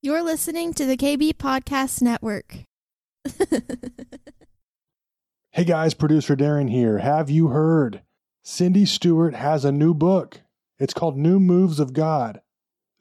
You're listening to the KB Podcast Network. hey guys, producer Darren here. Have you heard? Cindy Stewart has a new book. It's called New Moves of God.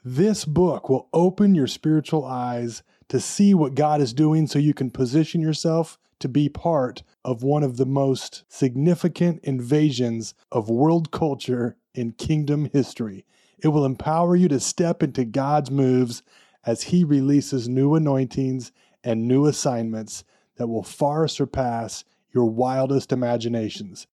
This book will open your spiritual eyes to see what God is doing so you can position yourself to be part of one of the most significant invasions of world culture in kingdom history. It will empower you to step into God's moves as He releases new anointings and new assignments that will far surpass your wildest imaginations.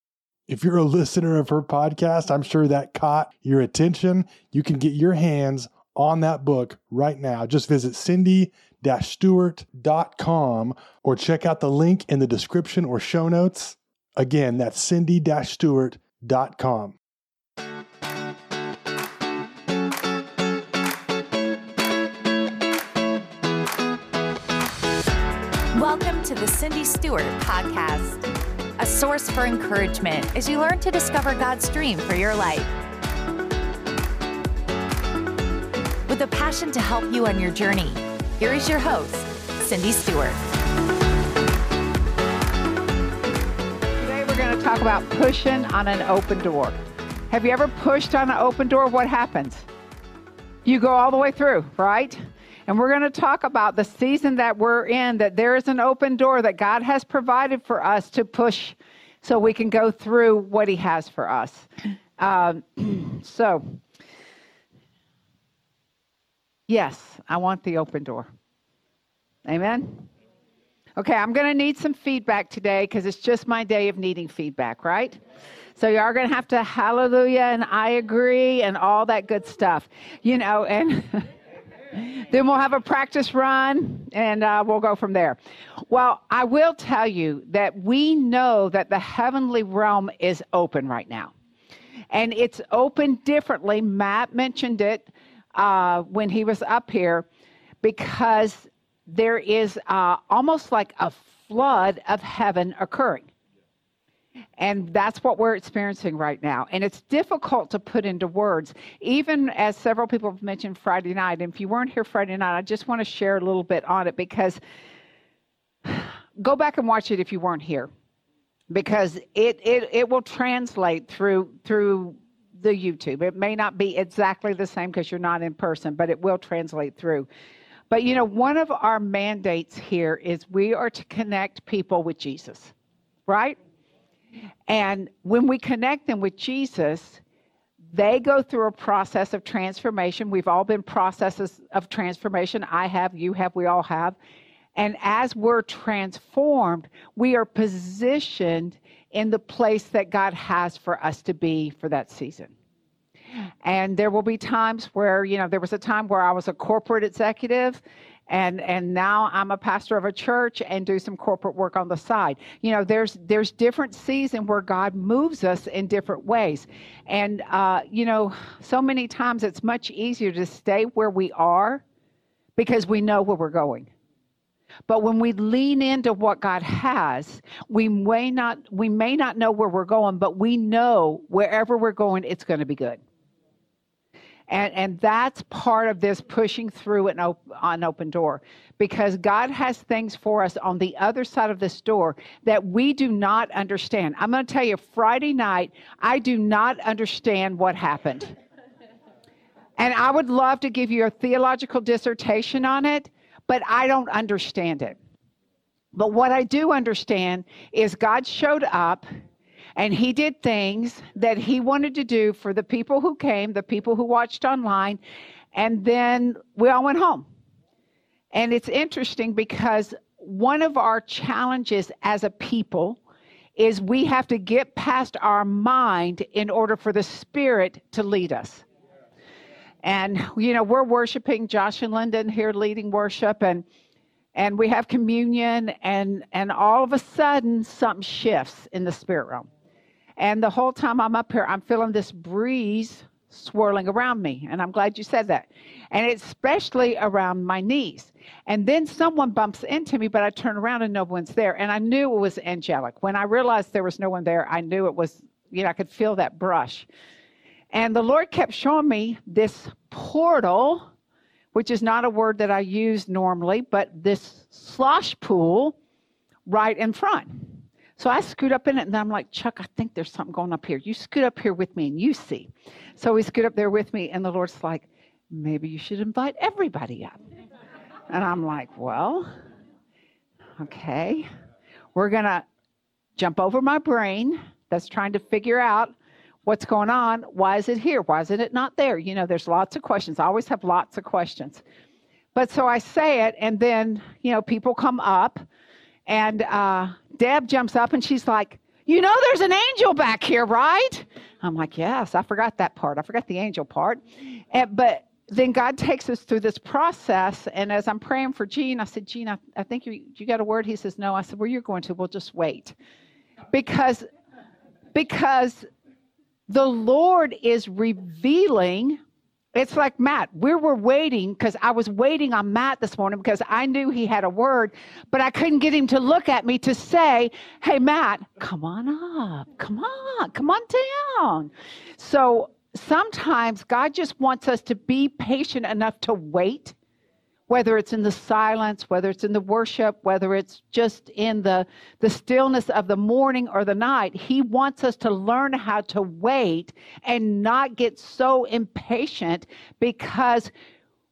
If you're a listener of her podcast, I'm sure that caught your attention. You can get your hands on that book right now. Just visit Cindy stewart.com or check out the link in the description or show notes. Again, that's cindy stewart.com. to the Cindy Stewart Podcast, a source for encouragement as you learn to discover God's dream for your life. With a passion to help you on your journey, here is your host, Cindy Stewart. Today we're going to talk about pushing on an open door. Have you ever pushed on an open door? What happens? You go all the way through, right? And we're going to talk about the season that we're in, that there is an open door that God has provided for us to push so we can go through what He has for us. Um, so, yes, I want the open door. Amen? Okay, I'm going to need some feedback today because it's just my day of needing feedback, right? So you are going to have to hallelujah and I agree and all that good stuff, you know, and. then we'll have a practice run and uh, we'll go from there. Well, I will tell you that we know that the heavenly realm is open right now. And it's open differently. Matt mentioned it uh, when he was up here because there is uh, almost like a flood of heaven occurring. And that's what we're experiencing right now. And it's difficult to put into words, even as several people have mentioned Friday night. And if you weren't here Friday night, I just want to share a little bit on it because go back and watch it if you weren't here. Because it, it, it will translate through through the YouTube. It may not be exactly the same because you're not in person, but it will translate through. But you know, one of our mandates here is we are to connect people with Jesus, right? And when we connect them with Jesus, they go through a process of transformation. We've all been processes of transformation. I have, you have, we all have. And as we're transformed, we are positioned in the place that God has for us to be for that season. And there will be times where, you know, there was a time where I was a corporate executive and and now I'm a pastor of a church and do some corporate work on the side. You know, there's there's different season where God moves us in different ways, and uh, you know, so many times it's much easier to stay where we are because we know where we're going. But when we lean into what God has, we may not we may not know where we're going, but we know wherever we're going, it's going to be good. And, and that's part of this pushing through an, op- an open door because God has things for us on the other side of this door that we do not understand. I'm going to tell you, Friday night, I do not understand what happened. and I would love to give you a theological dissertation on it, but I don't understand it. But what I do understand is God showed up and he did things that he wanted to do for the people who came, the people who watched online, and then we all went home. And it's interesting because one of our challenges as a people is we have to get past our mind in order for the spirit to lead us. And you know, we're worshiping Josh and Lyndon here leading worship and and we have communion and and all of a sudden something shifts in the spirit realm. And the whole time I'm up here, I'm feeling this breeze swirling around me. And I'm glad you said that. And especially around my knees. And then someone bumps into me, but I turn around and no one's there. And I knew it was angelic. When I realized there was no one there, I knew it was, you know, I could feel that brush. And the Lord kept showing me this portal which is not a word that I use normally, but this slosh pool right in front. So I scoot up in it and I'm like, Chuck, I think there's something going up here. You scoot up here with me and you see. So we scoot up there with me, and the Lord's like, maybe you should invite everybody up. And I'm like, well, okay. We're going to jump over my brain that's trying to figure out what's going on. Why is it here? Why isn't it not there? You know, there's lots of questions. I always have lots of questions. But so I say it, and then, you know, people come up, and uh, Deb jumps up and she's like, You know, there's an angel back here, right? I'm like, Yes, I forgot that part. I forgot the angel part. And, but then God takes us through this process. And as I'm praying for Gene, I said, Gene, I, I think you, you got a word. He says, No. I said, Well, you're going to. We'll just wait. Because, because the Lord is revealing. It's like Matt. We were waiting because I was waiting on Matt this morning because I knew he had a word, but I couldn't get him to look at me to say, Hey, Matt, come on up. Come on. Come on down. So sometimes God just wants us to be patient enough to wait, whether it's in the silence, whether it's in the worship, whether it's just in the, the stillness of the morning or the night. He wants us to learn how to wait and not get so impatient because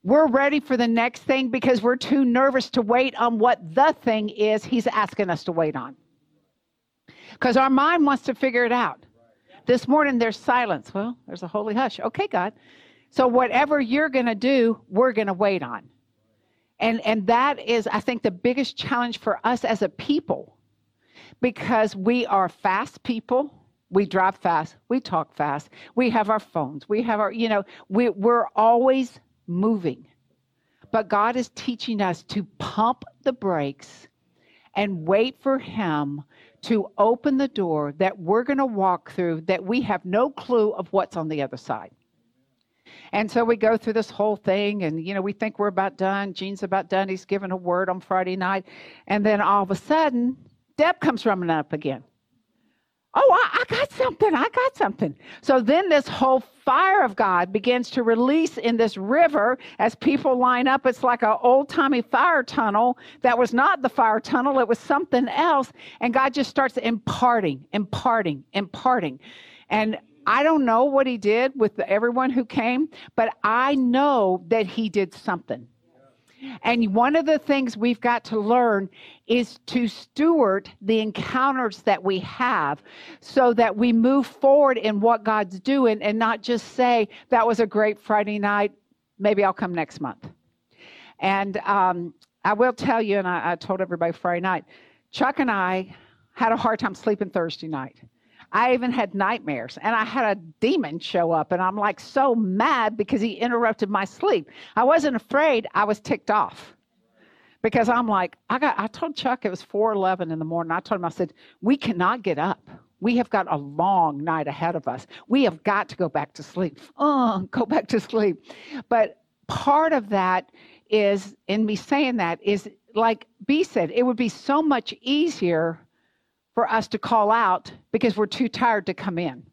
we're ready for the next thing because we're too nervous to wait on what the thing is he's asking us to wait on. Because our mind wants to figure it out. This morning there's silence. Well, there's a holy hush. Okay, God. So whatever you're going to do, we're going to wait on. And and that is I think the biggest challenge for us as a people because we are fast people. We drive fast, we talk fast, we have our phones, we have our, you know, we, we're always moving. But God is teaching us to pump the brakes and wait for Him to open the door that we're going to walk through that we have no clue of what's on the other side. And so we go through this whole thing, and you know, we think we're about done. Gene's about done. He's given a word on Friday night. And then all of a sudden, Deb comes running up again. Oh, I, I, got something. I got something. So then this whole fire of God begins to release in this river as people line up. It's like an old timey fire tunnel that was not the fire tunnel, it was something else. And God just starts imparting, imparting, imparting. And I don't know what he did with everyone who came, but I know that he did something. And one of the things we've got to learn is to steward the encounters that we have so that we move forward in what God's doing and not just say, that was a great Friday night. Maybe I'll come next month. And um, I will tell you, and I, I told everybody Friday night, Chuck and I had a hard time sleeping Thursday night. I even had nightmares and I had a demon show up and I'm like so mad because he interrupted my sleep. I wasn't afraid, I was ticked off. Because I'm like, I got I told Chuck it was 4:11 in the morning. I told him I said, "We cannot get up. We have got a long night ahead of us. We have got to go back to sleep. Oh, go back to sleep." But part of that is in me saying that is like B said, it would be so much easier for us to call out because we're too tired to come in.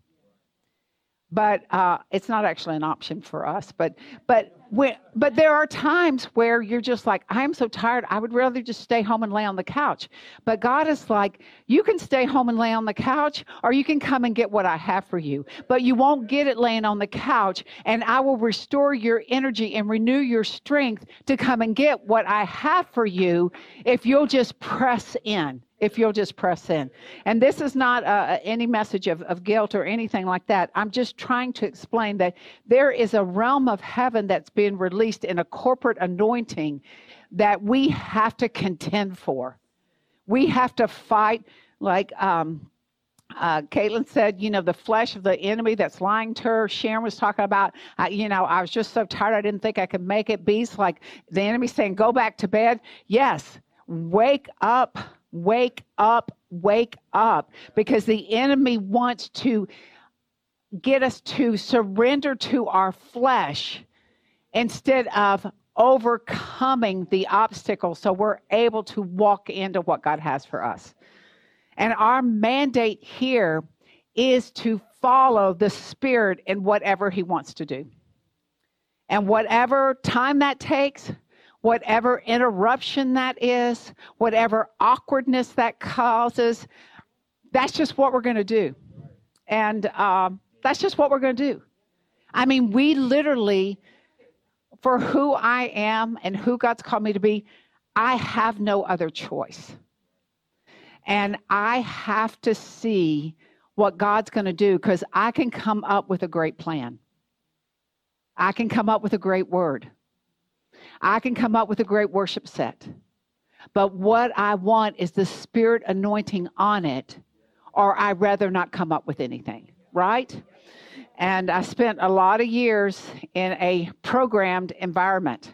But uh, it's not actually an option for us. But but when, but there are times where you're just like, I'm so tired. I would rather just stay home and lay on the couch. But God is like, you can stay home and lay on the couch, or you can come and get what I have for you. But you won't get it laying on the couch, and I will restore your energy and renew your strength to come and get what I have for you if you'll just press in if you'll just press in. And this is not uh, any message of, of guilt or anything like that. I'm just trying to explain that there is a realm of heaven that's being released in a corporate anointing that we have to contend for. We have to fight, like um, uh, Caitlin said, you know, the flesh of the enemy that's lying to her. Sharon was talking about, uh, you know, I was just so tired I didn't think I could make it. Beast, like the enemy saying, go back to bed. Yes, wake up Wake up, wake up, because the enemy wants to get us to surrender to our flesh instead of overcoming the obstacle so we're able to walk into what God has for us. And our mandate here is to follow the Spirit in whatever He wants to do. And whatever time that takes, whatever interruption that is, whatever awkwardness that causes, that's just what we're going to do. And um, that's just what we're going to do. I mean, we literally, for who I am and who God's called me to be, I have no other choice. And I have to see what God's going to do because I can come up with a great plan. I can come up with a great word. I can come up with a great worship set. But what I want is the spirit anointing on it, or I'd rather not come up with anything, right? And I spent a lot of years in a programmed environment.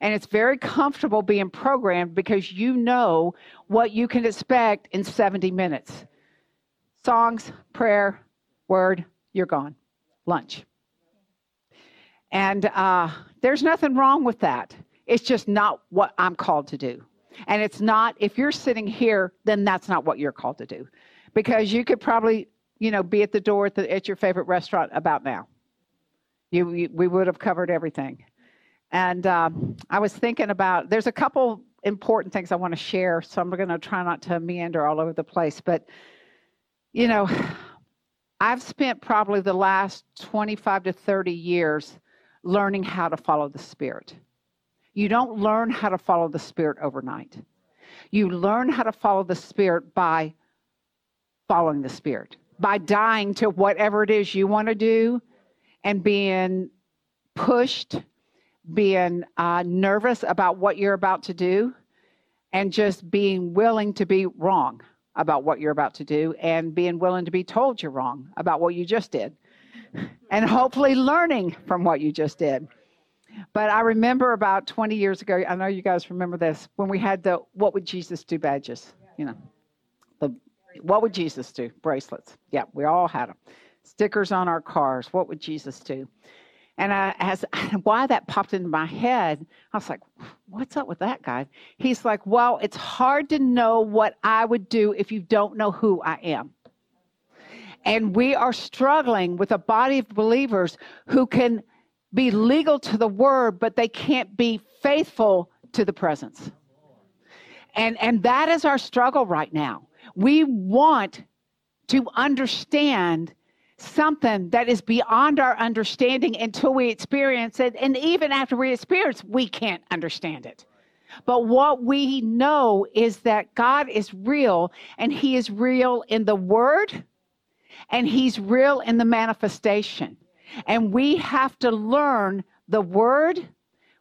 And it's very comfortable being programmed because you know what you can expect in 70 minutes songs, prayer, word, you're gone. Lunch. And uh, there's nothing wrong with that. It's just not what I'm called to do. And it's not, if you're sitting here, then that's not what you're called to do. Because you could probably you know, be at the door at, the, at your favorite restaurant about now. You, you we would have covered everything. And um, I was thinking about, there's a couple important things I want to share, so I'm going to try not to meander all over the place. But, you know, I've spent probably the last 25 to 30 years learning how to follow the Spirit. You don't learn how to follow the Spirit overnight. You learn how to follow the Spirit by following the Spirit by dying to whatever it is you want to do and being pushed, being uh, nervous about what you're about to do, and just being willing to be wrong about what you're about to do and being willing to be told you're wrong about what you just did and hopefully learning from what you just did. But I remember about 20 years ago, I know you guys remember this, when we had the What Would Jesus Do badges, you know, what would Jesus do? Bracelets. Yeah, we all had them. Stickers on our cars. What would Jesus do? And I, as why that popped into my head, I was like, "What's up with that guy?" He's like, "Well, it's hard to know what I would do if you don't know who I am." And we are struggling with a body of believers who can be legal to the word, but they can't be faithful to the presence. And and that is our struggle right now. We want to understand something that is beyond our understanding until we experience it. And even after we experience, we can't understand it. But what we know is that God is real, and He is real in the Word, and He's real in the manifestation. And we have to learn the Word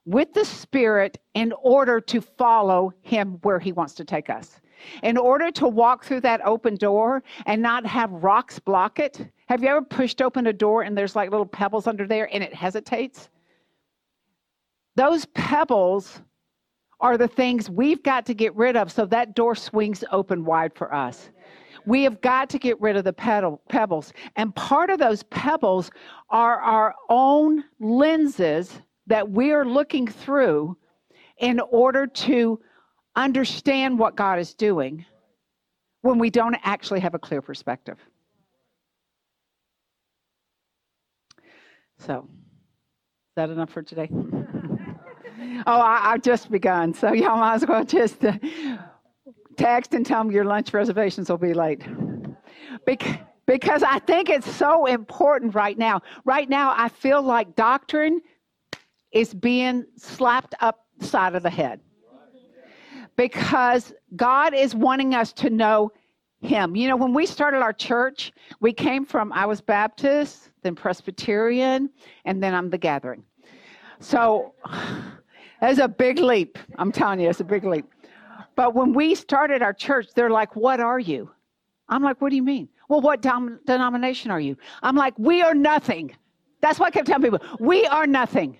with the Spirit in order to follow Him where He wants to take us. In order to walk through that open door and not have rocks block it, have you ever pushed open a door and there's like little pebbles under there and it hesitates? Those pebbles are the things we've got to get rid of so that door swings open wide for us. We have got to get rid of the pebbles. And part of those pebbles are our own lenses that we are looking through in order to understand what God is doing when we don't actually have a clear perspective. So, is that enough for today? oh, I, have just begun, so y'all might as well just uh, text and tell me your lunch reservations will be late. Bec- because I think it's so important right now. Right now, I feel like doctrine is being slapped upside of the head because God is wanting us to know Him. You know, when we started our church, we came from, I was Baptist, then Presbyterian, and then I'm the gathering. So that's a big leap. I'm telling you, it's a big leap. But when we started our church, they're like, What are you? I'm like, What do you mean? Well, what dom- denomination are you? I'm like, We are nothing. That's what I kept telling people. We are nothing.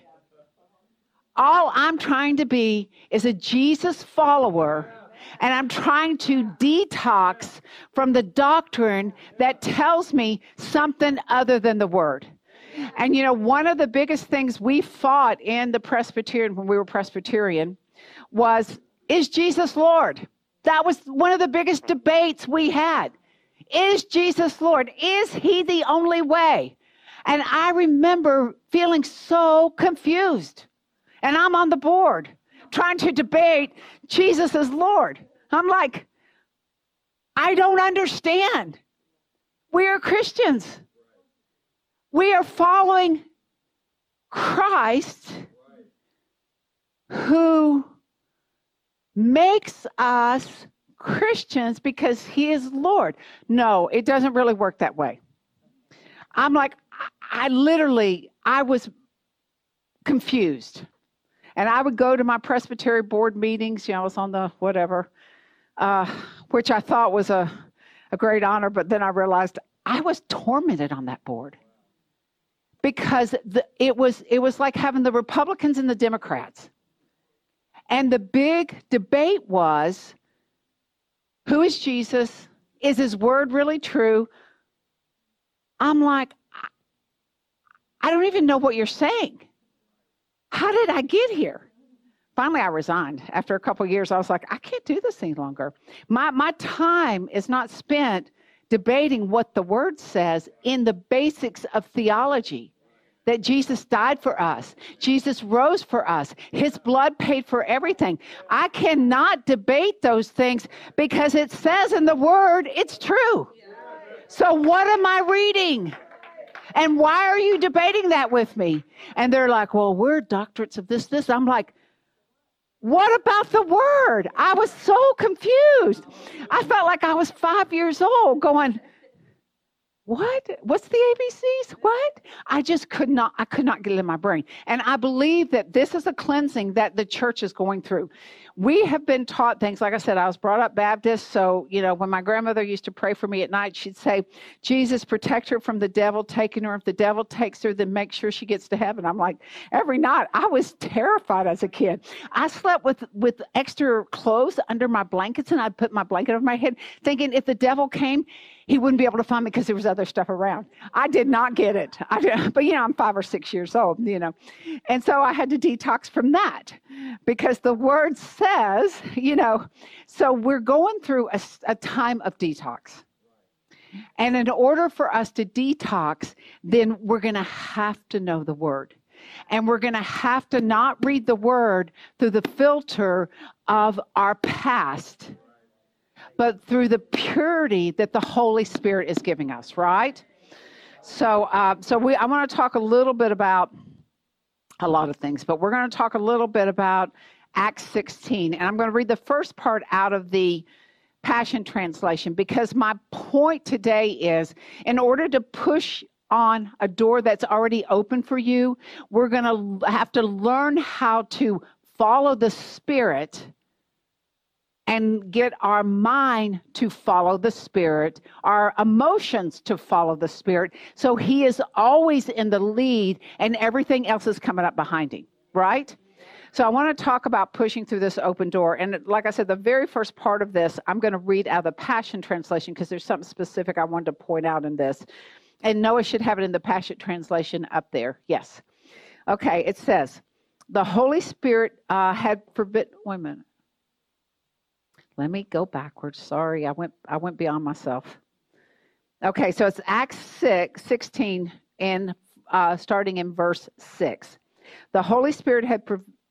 All I'm trying to be is a Jesus follower, and I'm trying to detox from the doctrine that tells me something other than the word. And you know, one of the biggest things we fought in the Presbyterian when we were Presbyterian was is Jesus Lord? That was one of the biggest debates we had. Is Jesus Lord? Is he the only way? And I remember feeling so confused. And I'm on the board trying to debate Jesus as Lord. I'm like, I don't understand. We are Christians. We are following Christ who makes us Christians because he is Lord. No, it doesn't really work that way. I'm like, I, literally, I was confused. And I would go to my presbytery board meetings, you know, I was on the whatever, uh, which I thought was a, a great honor, but then I realized I was tormented on that board because the, it was it was like having the Republicans and the Democrats. And the big debate was who is Jesus? Is his word really true? I'm like, I don't even know what you're saying. How did I get here? Finally, I resigned. After a couple years, I was like, I can't do this any longer. My, my time is not spent debating what the word says in the basics of theology that Jesus died for us. Jesus rose for us. His blood paid for everything. I cannot debate those things because it says in the word it's true. So what am I reading? And why are you debating that with me? And they're like, well, we're doctorates of this, this. I'm like, what about the word? I was so confused. I felt like I was five years old going, what? What's the ABCs? What? I just could not, I could not get it in my brain. And I believe that this is a cleansing that the church is going through. We have been taught things, like I said, I was brought up Baptist. So, you know, when my grandmother used to pray for me at night, she'd say, Jesus, protect her from the devil taking her. If the devil takes her, then make sure she gets to heaven. I'm like, every night, I was terrified as a kid. I slept with, with extra clothes under my blankets and I'd put my blanket over my head, thinking if the devil came, he wouldn't be able to find me because there was other stuff around. I did not get it. I, but you know, I'm five or six years old, you know, and so I had to detox from that because the word says, you know, so we're going through a, a time of detox. And in order for us to detox, then we're going to have to know the word. And we're going to have to not read the word through the filter of our past but through the purity that the Holy Spirit is giving us, right? So, uh, so we, I want to talk a little bit about a lot of things, but we're going to talk a little bit about Acts 16. And I'm going to read the first part out of the Passion Translation because my point today is in order to push on a door that's already open for you, we're going to have to learn how to follow the Spirit and get our mind to follow the Spirit, our emotions to follow the Spirit. So He is always in the lead, and everything else is coming up behind Him, right? So I want to talk about pushing through this open door. And like I said, the very first part of this, I'm going to read out of the Passion Translation because there's something specific I wanted to point out in this. And Noah should have it in the Passion Translation up there. Yes. Okay, it says, the Holy Spirit uh, had forbidden, women. Let me go backwards. Sorry, I went I went beyond myself. Okay, so it's Acts 6, 16 and uh, starting in verse 6. The Holy Spirit had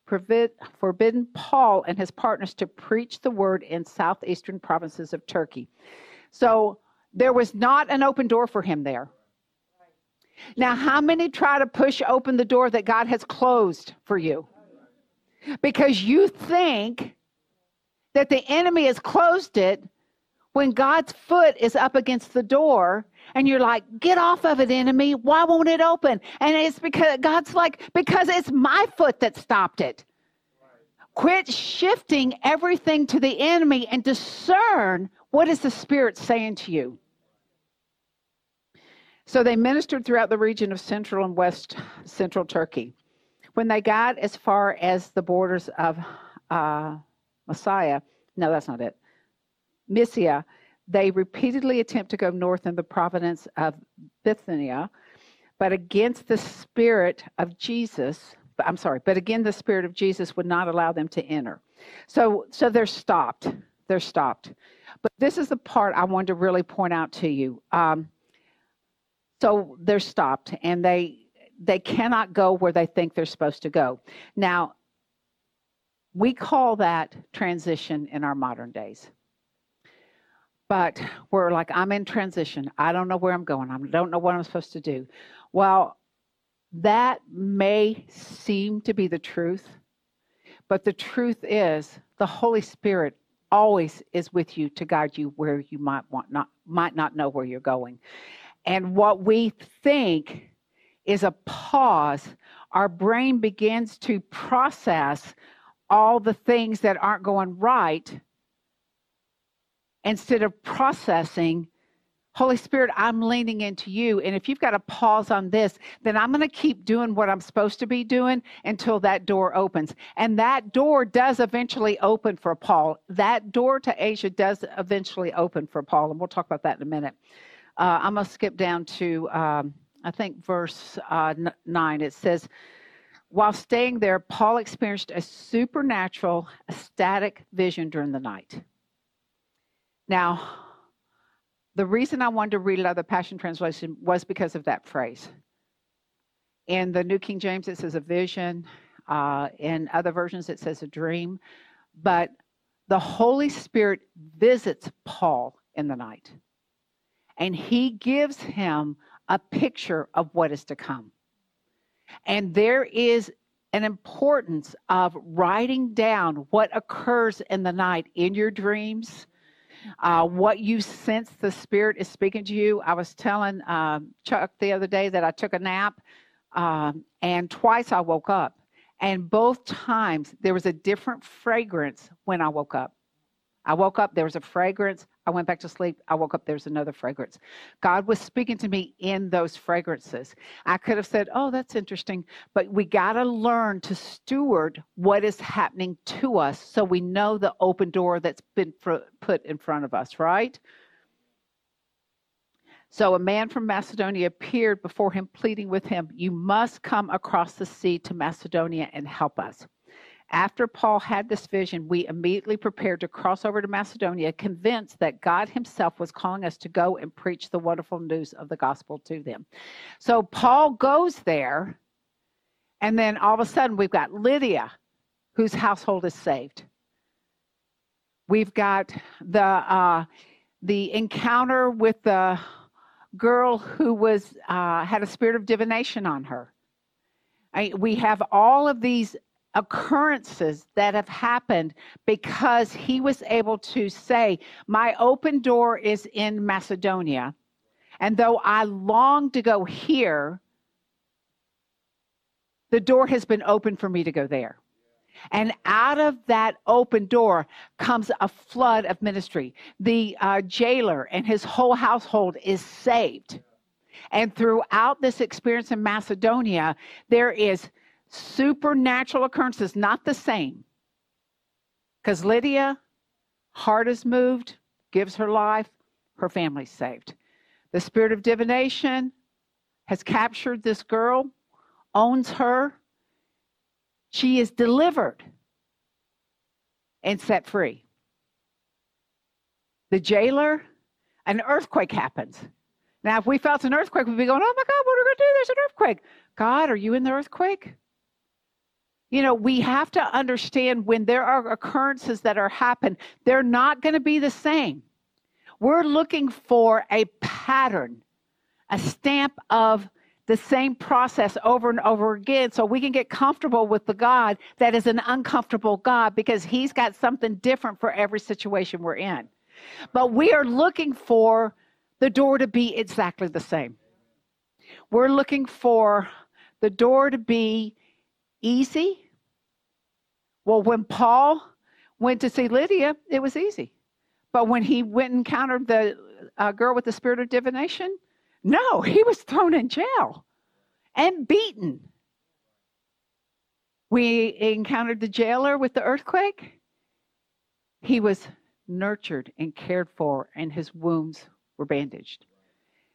forbidden Paul and his partners to preach the word in southeastern provinces of Turkey. So there was not an open door for him there. Now, how many try to push open the door that God has closed for you? Because you think that the enemy has closed it when God's foot is up against the door and you're like, get off of it, enemy. Why won't it open? And it's because God's like, because it's my foot that stopped it. Quit shifting everything to the enemy and discern what is the Spirit saying to you. So they ministered throughout the region of central and west central Turkey. When they got as far as the borders of uh, Messiah. No, that's not it. Mysia. They repeatedly attempt to go north in the province of Bithynia, but against the spirit of Jesus, I'm sorry, but again, the spirit of Jesus would not allow them to enter. So, so they're stopped. They're stopped. But this is the part I wanted to really point out to you. Um, So they're stopped and they they cannot go where they think they're supposed to go. Now, we call that transition in our modern days. But we're like, I'm in transition. I don't know where I'm going. I don't know what I'm supposed to do. Well, that may seem to be the truth, but the truth is the Holy Spirit always is with you to guide you where you might want not might not know where you're going. And what we think is a pause, our brain begins to process all the things that aren't going right instead of processing Holy Spirit, I'm leaning into you. And if you've got to pause on this, then I'm going to keep doing what I'm supposed to be doing until that door opens. And that door does eventually open for Paul. That door to Asia does eventually open for Paul. And we'll talk about that in a minute. Uh, I'm going to skip down to, um, I think, verse uh, 9. It says, While staying there, Paul experienced a supernatural, ecstatic vision during the night. Now, the reason I wanted to read it out of the Passion Translation was because of that phrase. In the New King James, it says a vision. Uh, in other versions, it says a dream. But the Holy Spirit visits Paul in the night, and he gives him a picture of what is to come. And there is an importance of writing down what occurs in the night in your dreams uh, what you sense the Spirit is speaking to you. I was telling uh, Chuck the other day that I took a nap, um, and twice I woke up. And both times there was a different fragrance when I woke up. I woke up, there was a fragrance. I went back to sleep. I woke up, there's another fragrance. God was speaking to me in those fragrances. I could have said, Oh, that's interesting, but we got to learn to steward what is happening to us so we know the open door that's been put in front of us, right? So a man from Macedonia appeared before him, pleading with him, You must come across the sea to Macedonia and help us. After Paul had this vision, we immediately prepared to cross over to Macedonia, convinced that God Himself was calling us to go and preach the wonderful news of the gospel to them. So Paul goes there, and then all of a sudden we've got Lydia, whose household is saved. We've got the uh, the encounter with the girl who was uh, had a spirit of divination on her. I, we have all of these occurrences that have happened because he was able to say, My open door is in Macedonia. And though I long to go here, the door has been open for me to go there. And out of that open door comes a flood of ministry. The uh, jailer and his whole household is saved. And throughout this experience in Macedonia, there is supernatural occurrences, not the same. Because Lydia, heart is moved, gives her life, her family's saved. The spirit of divination has captured this girl, owns her. She is delivered and set free. The jailer, an earthquake happens. Now, if we felt an earthquake, we'd be going, oh my God, what are we going to do? There's an earthquake. God, are you in the earthquake? You know, we have to understand when there are occurrences that are happen, they're not going to be the same. We're looking for a pattern, a stamp of the same process over and over again so we can get comfortable with the God that is an uncomfortable God because he's got something different for every situation we're in. But we are looking for the door to be exactly the same. We're looking for the door to be easy. Well, when Paul went to see Lydia, it was easy. But when he went and encountered the uh, girl with the spirit of divination, no, he was thrown in jail and beaten. We encountered the jailer with the earthquake. He was nurtured and cared for, and his wounds were bandaged.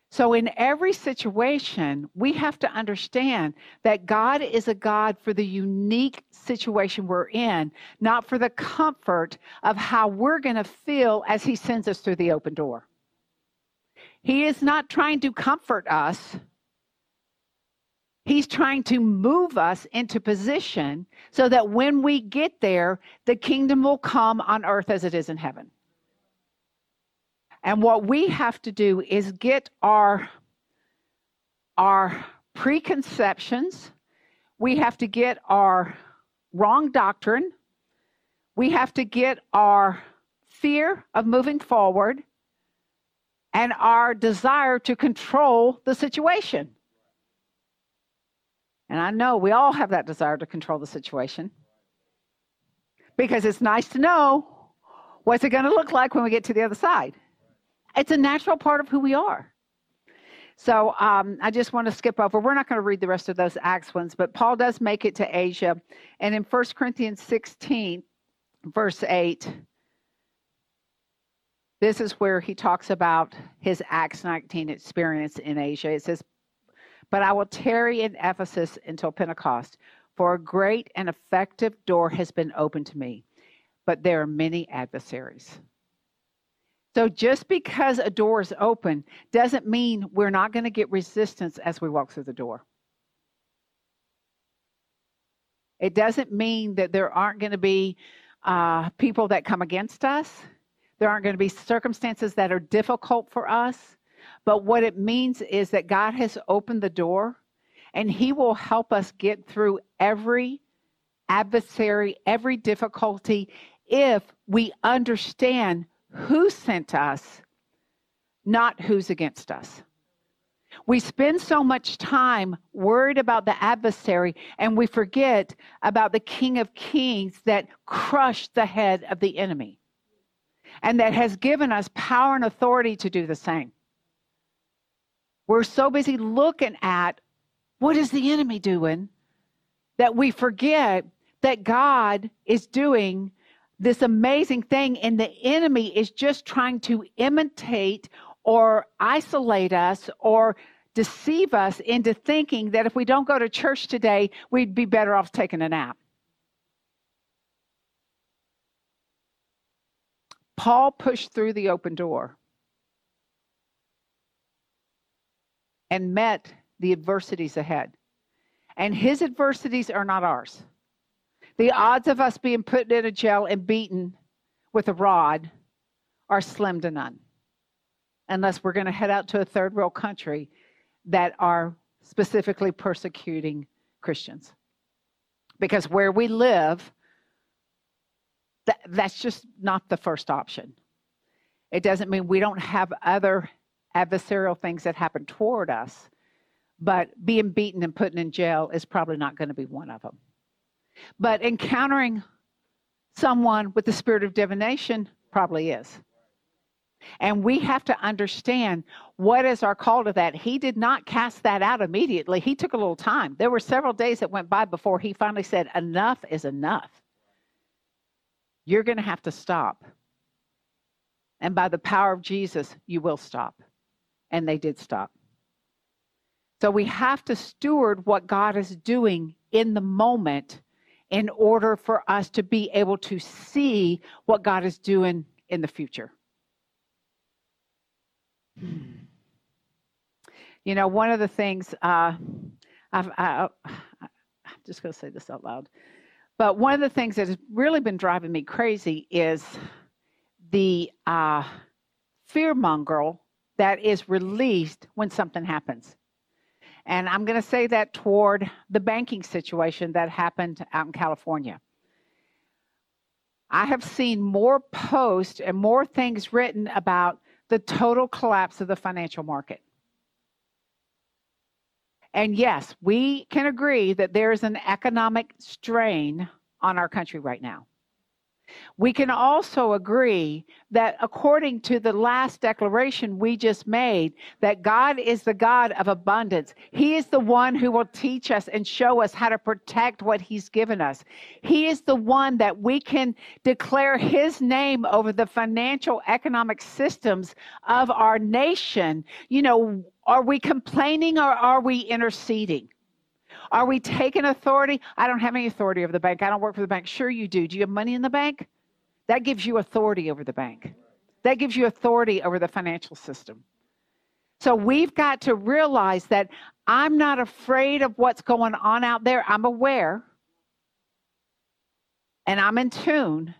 So, in every situation, we have to understand that God is a God for the unique situation we're in, not for the comfort of how we're going to feel as He sends us through the open door. He is not trying to comfort us. He's trying to move us into position so that when we get there, the kingdom will come on earth as it is in heaven. And what we have to do is get our, our preconceptions, we have to get our wrong doctrine, we have to get our fear of moving forward, and our desire to control the situation. And I know we all have that desire to control the situation because it's nice to know what's it going to look like when we get to the other side. It's a natural part of who we are. So um, I just want to skip over. We're not going to read the rest of those Acts ones, but Paul does make it to Asia. And in 1 Corinthians 16, verse 8, this is where he talks about his Acts 19 experience in Asia. It says, But I will tarry in Ephesus until Pentecost, for a great and effective door has been opened to me, but there are many adversaries. So just because a door is open doesn't mean we're not going to get resistance as we walk through the door. It doesn't mean that there aren't going to be uh, people that come against us. There aren't going to be circumstances that are difficult for us. But what it means is that God has opened the door and He will help us get through every adversary, every difficulty, if we understand who sent us, not who's against us. We spend so much time worried about the adversary and we forget about the King of Kings that crushed the head of the enemy and that has given us power and authority to do the same. We're so busy looking at what is the enemy doing that we forget that God is doing this amazing thing, and the enemy is just trying to imitate or isolate us or deceive us into thinking that if we don't go to church today, we'd be better off taking a nap. Paul pushed through the open door and met the adversities ahead. And his adversities are not ours. The odds of us being put in a jail and beaten with a rod are slim to none, unless we're going to head out to a third world country that are specifically persecuting Christians. Because where we live, that, that's just not the first option. It doesn't mean we don't have other adversarial things that happen toward us, but being beaten and put in jail is probably not going to be one of them. But encountering someone with the spirit of divination probably is. And we have to understand what is our call to that. He did not cast that out immediately. He took a little time. There were several days that went by before he finally said, Enough is enough. You're going to have to stop. And by the power of Jesus, you will stop. And they did stop. So we have to steward what God is doing in the moment in order for us to be able to see what God is doing in the future. You know, one of the things uh, I've, I, I'm just going to say this out loud, but one of the things that has really been driving me crazy is the uh, fear monger that is released when something happens. And I'm going to say that toward the banking situation that happened out in California. I have seen more posts and more things written about the total collapse of the financial market. And yes, we can agree that there is an economic strain on our country right now. We can also agree that according to the last declaration we just made, that God is the God of abundance. He is the one who will teach us and show us how to protect what He's given us. He is the one that we can declare His name over the financial economic systems of our nation. You know, are we complaining or are we interceding? Are we taking authority? I don't have any authority over the bank. I don't work for the bank. Sure, you do. Do you have money in the bank? That gives you authority over the bank. That gives you authority over the financial system. So we've got to realize that I'm not afraid of what's going on out there. I'm aware and I'm in tune.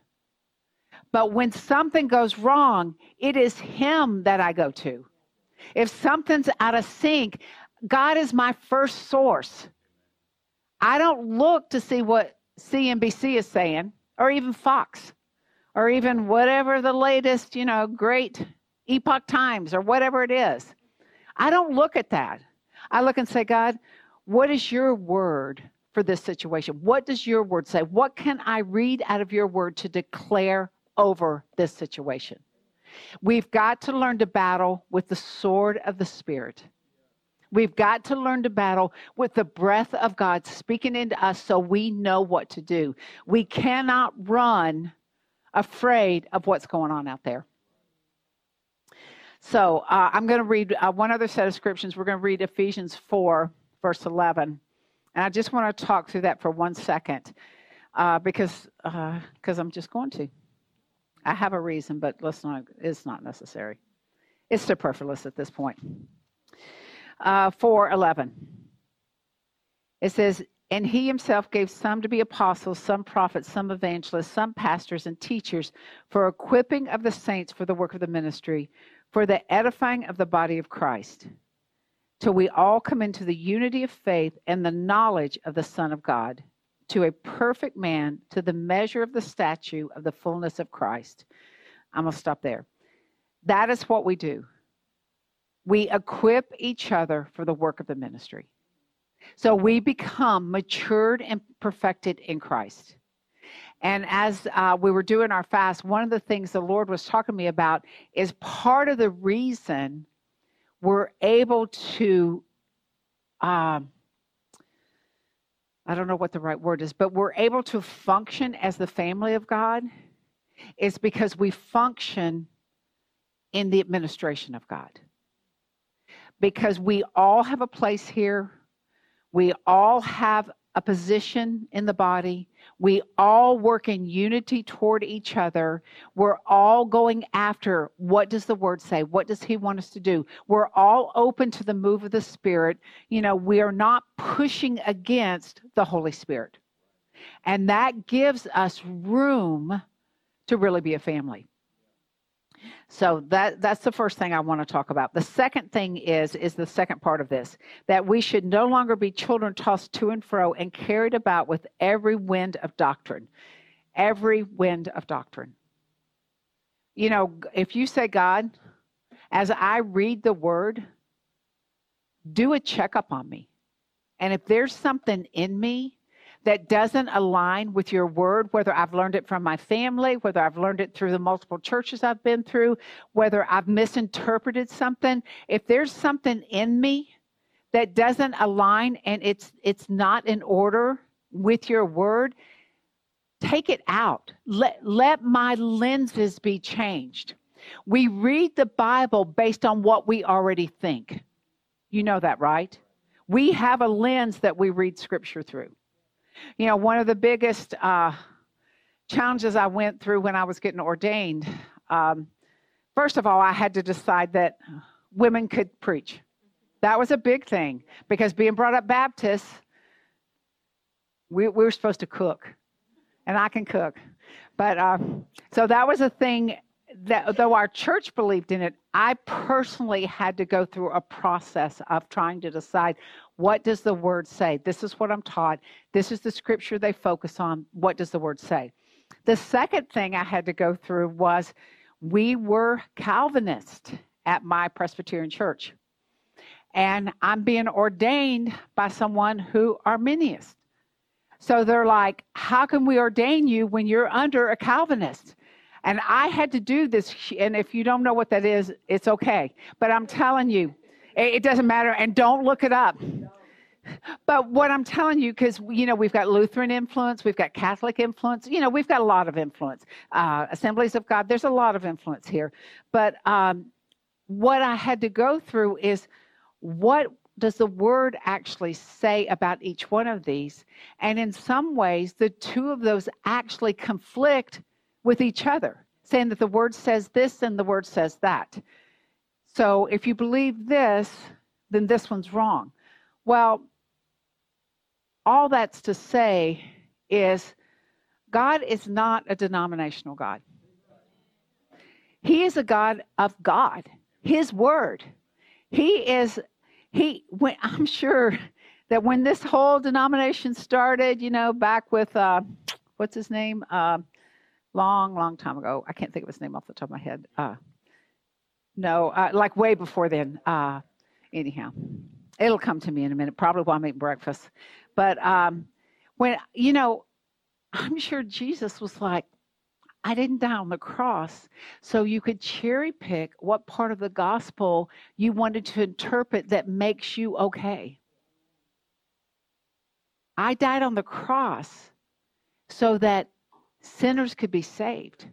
But when something goes wrong, it is Him that I go to. If something's out of sync, God is my first source. I don't look to see what CNBC is saying or even Fox or even whatever the latest, you know, great Epoch Times or whatever it is. I don't look at that. I look and say, God, what is your word for this situation? What does your word say? What can I read out of your word to declare over this situation? We've got to learn to battle with the sword of the Spirit. We've got to learn to battle with the breath of God speaking into us so we know what to do. We cannot run afraid of what's going on out there. So uh, I'm going to read uh, one other set of scriptures. We're going to read Ephesians 4, verse 11. And I just want to talk through that for one second uh, because because uh, I'm just going to. I have a reason, but let's not, it's not necessary. It's superfluous at this point. Uh, 411. It says, And he himself gave some to be apostles, some prophets, some evangelists, some pastors and teachers for equipping of the saints for the work of the ministry, for the edifying of the body of Christ, till we all come into the unity of faith and the knowledge of the Son of God, to a perfect man, to the measure of the stature of the fullness of Christ. I'm going to stop there. That is what we do. We equip each other for the work of the ministry. So we become matured and perfected in Christ. And as uh, we were doing our fast, one of the things the Lord was talking to me about is part of the reason we're able to, um, I don't know what the right word is, but we're able to function as the family of God is because we function in the administration of God. Because we all have a place here, we all have a position in the body. We all work in unity toward each other. We're all going after what does the word say? What does he want us to do? We're all open to the move of the Spirit. You know, we are not pushing against the Holy Spirit. And that gives us room to really be a family. So that that's the first thing I want to talk about. The second thing is is the second part of this that we should no longer be children tossed to and fro and carried about with every wind of doctrine. Every wind of doctrine. You know, if you say God, as I read the word, do a checkup on me. And if there's something in me that doesn't align with your word, whether I've learned it from my family, whether I've learned it through the multiple churches I've been through, whether I've misinterpreted something, if there's something in me that doesn't align and it's it's not in order with your word, take it out. Let let my lenses be changed. We read the Bible based on what we already think. You know that, right? We have a lens that we read scripture through. You know, one of the biggest uh, challenges I went through when I was getting ordained, um, first of all, I had to decide that women could preach. That was a big thing because being brought up Baptist, we, we were supposed to cook, and I can cook. But uh, so that was a thing that though our church believed in it, I personally had to go through a process of trying to decide what does the word say? This is what I'm taught. This is the scripture they focus on. What does the word say? The second thing I had to go through was we were Calvinist at my Presbyterian church. And I'm being ordained by someone who Arminianist. So they're like, how can we ordain you when you're under a Calvinist? And I had to do this. And if you don't know what that is, it's okay. But I'm telling you, it doesn't matter. And don't look it up. But what I'm telling you, because you know we've got Lutheran influence, we've got Catholic influence, you know we've got a lot of influence. Uh, Assemblies of God, there's a lot of influence here. But um, what I had to go through is what does the word actually say about each one of these? And in some ways, the two of those actually conflict with each other, saying that the word says this and the word says that. So if you believe this, then this one's wrong. Well, all that's to say is God is not a denominational God. He is a God of God, His Word. He is, He, when, I'm sure that when this whole denomination started, you know, back with, uh, what's his name? Uh, long, long time ago. I can't think of his name off the top of my head. Uh, no, uh, like way before then. Uh, anyhow, it'll come to me in a minute, probably while I'm eating breakfast. But um, when, you know, I'm sure Jesus was like, I didn't die on the cross so you could cherry pick what part of the gospel you wanted to interpret that makes you okay. I died on the cross so that sinners could be saved,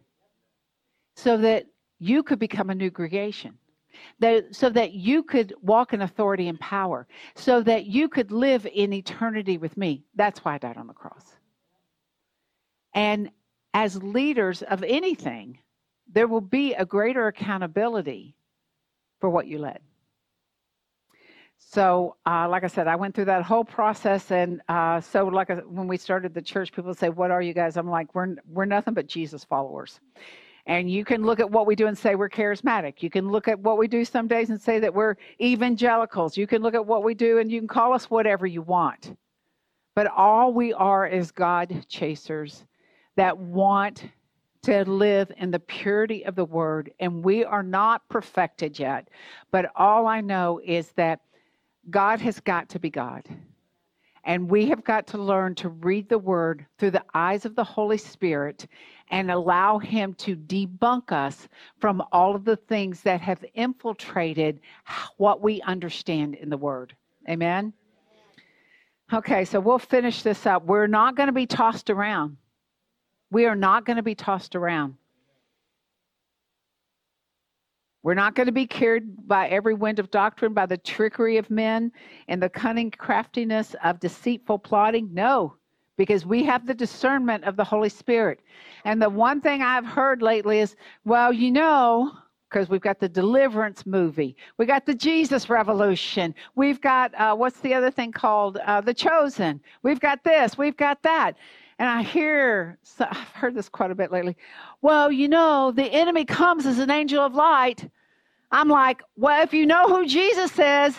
so that you could become a new creation, that, so that you could walk in authority and power, so that you could live in eternity with me. That's why I died on the cross. And as leaders of anything, there will be a greater accountability for what you led. So, uh, like I said, I went through that whole process, and uh, so like I, when we started the church, people say, "What are you guys?" I'm like, "We're we're nothing but Jesus followers." And you can look at what we do and say we're charismatic. You can look at what we do some days and say that we're evangelicals. You can look at what we do and you can call us whatever you want. But all we are is God chasers that want to live in the purity of the word. And we are not perfected yet. But all I know is that God has got to be God. And we have got to learn to read the word through the eyes of the Holy Spirit and allow Him to debunk us from all of the things that have infiltrated what we understand in the word. Amen? Okay, so we'll finish this up. We're not going to be tossed around. We are not going to be tossed around. We're not going to be carried by every wind of doctrine, by the trickery of men and the cunning craftiness of deceitful plotting. No, because we have the discernment of the Holy Spirit. And the one thing I've heard lately is, well, you know, because we've got the deliverance movie, we got the Jesus Revolution, we've got uh, what's the other thing called uh, the Chosen, we've got this, we've got that. And I hear, so I've heard this quite a bit lately. Well, you know, the enemy comes as an angel of light. I'm like, well, if you know who Jesus is,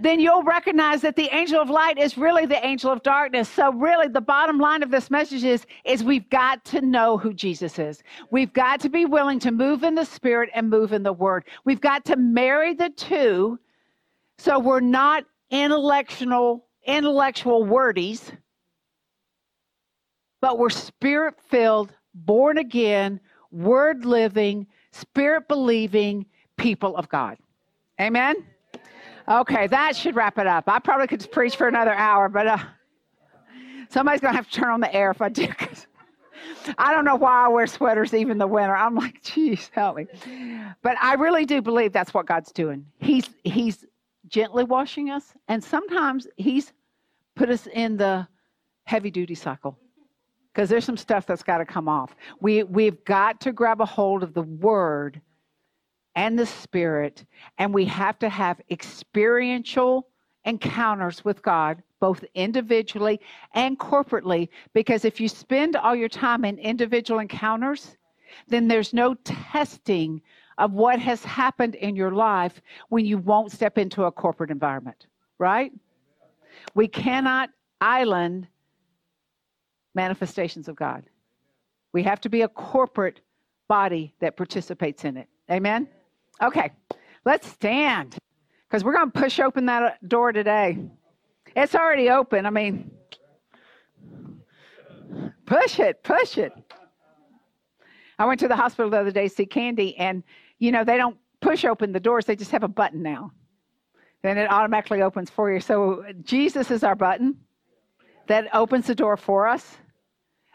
then you'll recognize that the angel of light is really the angel of darkness. So really the bottom line of this message is is we've got to know who Jesus is. We've got to be willing to move in the spirit and move in the word. We've got to marry the two so we're not intellectual intellectual wordies but we're spirit filled, born again, word living, spirit believing people of God. Amen? Okay, that should wrap it up. I probably could preach for another hour, but uh, somebody's going to have to turn on the air if I do. I don't know why I wear sweaters even the winter. I'm like, geez, help me. But I really do believe that's what God's doing. He's He's gently washing us, and sometimes He's put us in the heavy duty cycle because there's some stuff that's got to come off. We, we've got to grab a hold of the word and the spirit, and we have to have experiential encounters with God, both individually and corporately, because if you spend all your time in individual encounters, then there's no testing of what has happened in your life when you won't step into a corporate environment, right? We cannot island manifestations of God. We have to be a corporate body that participates in it. Amen? Okay, let's stand because we're going to push open that door today. It's already open. I mean, push it, push it. I went to the hospital the other day to see Candy, and you know, they don't push open the doors, they just have a button now. Then it automatically opens for you. So Jesus is our button that opens the door for us.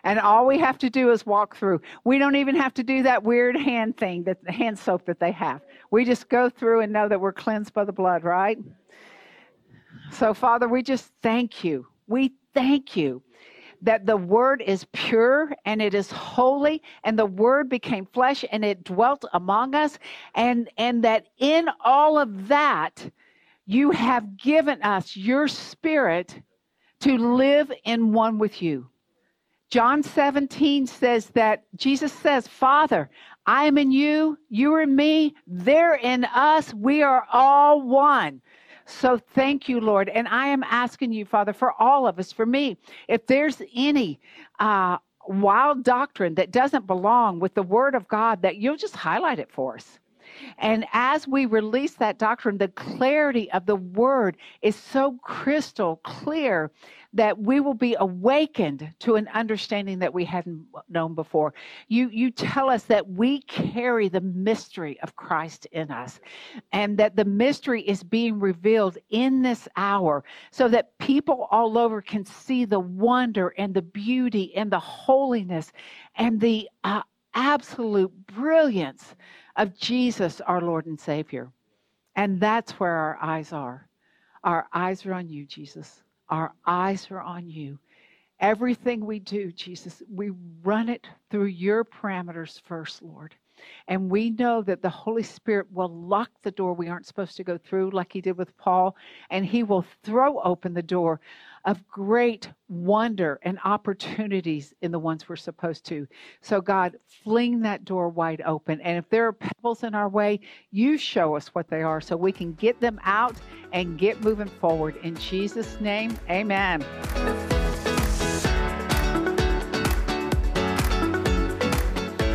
And all we have to do is walk through. We don't even have to do that weird hand thing, that the hand soap that they have. We just go through and know that we're cleansed by the blood, right? So, Father, we just thank you. We thank you that the word is pure and it is holy and the word became flesh and it dwelt among us and and that in all of that you have given us your spirit to live in one with you. John 17 says that Jesus says, Father, I am in you, you are in me, they're in us, we are all one. So thank you, Lord. And I am asking you, Father, for all of us, for me, if there's any uh, wild doctrine that doesn't belong with the Word of God, that you'll just highlight it for us. And as we release that doctrine, the clarity of the Word is so crystal clear that we will be awakened to an understanding that we hadn't known before. You, you tell us that we carry the mystery of Christ in us and that the mystery is being revealed in this hour so that people all over can see the wonder and the beauty and the holiness and the uh, absolute brilliance of Jesus, our Lord and Savior. And that's where our eyes are. Our eyes are on you, Jesus. Our eyes are on you. Everything we do, Jesus, we run it through your parameters first, Lord. And we know that the Holy Spirit will lock the door we aren't supposed to go through, like he did with Paul, and he will throw open the door of great wonder and opportunities in the ones we're supposed to. So, God, fling that door wide open. And if there are pebbles in our way, you show us what they are so we can get them out and get moving forward. In Jesus' name, amen.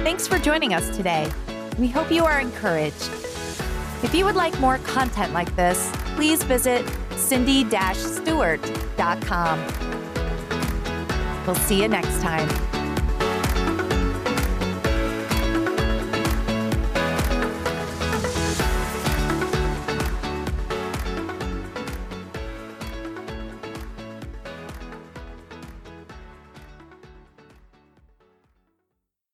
Thanks for joining us today. We hope you are encouraged. If you would like more content like this, please visit cindy-stewart.com. We'll see you next time.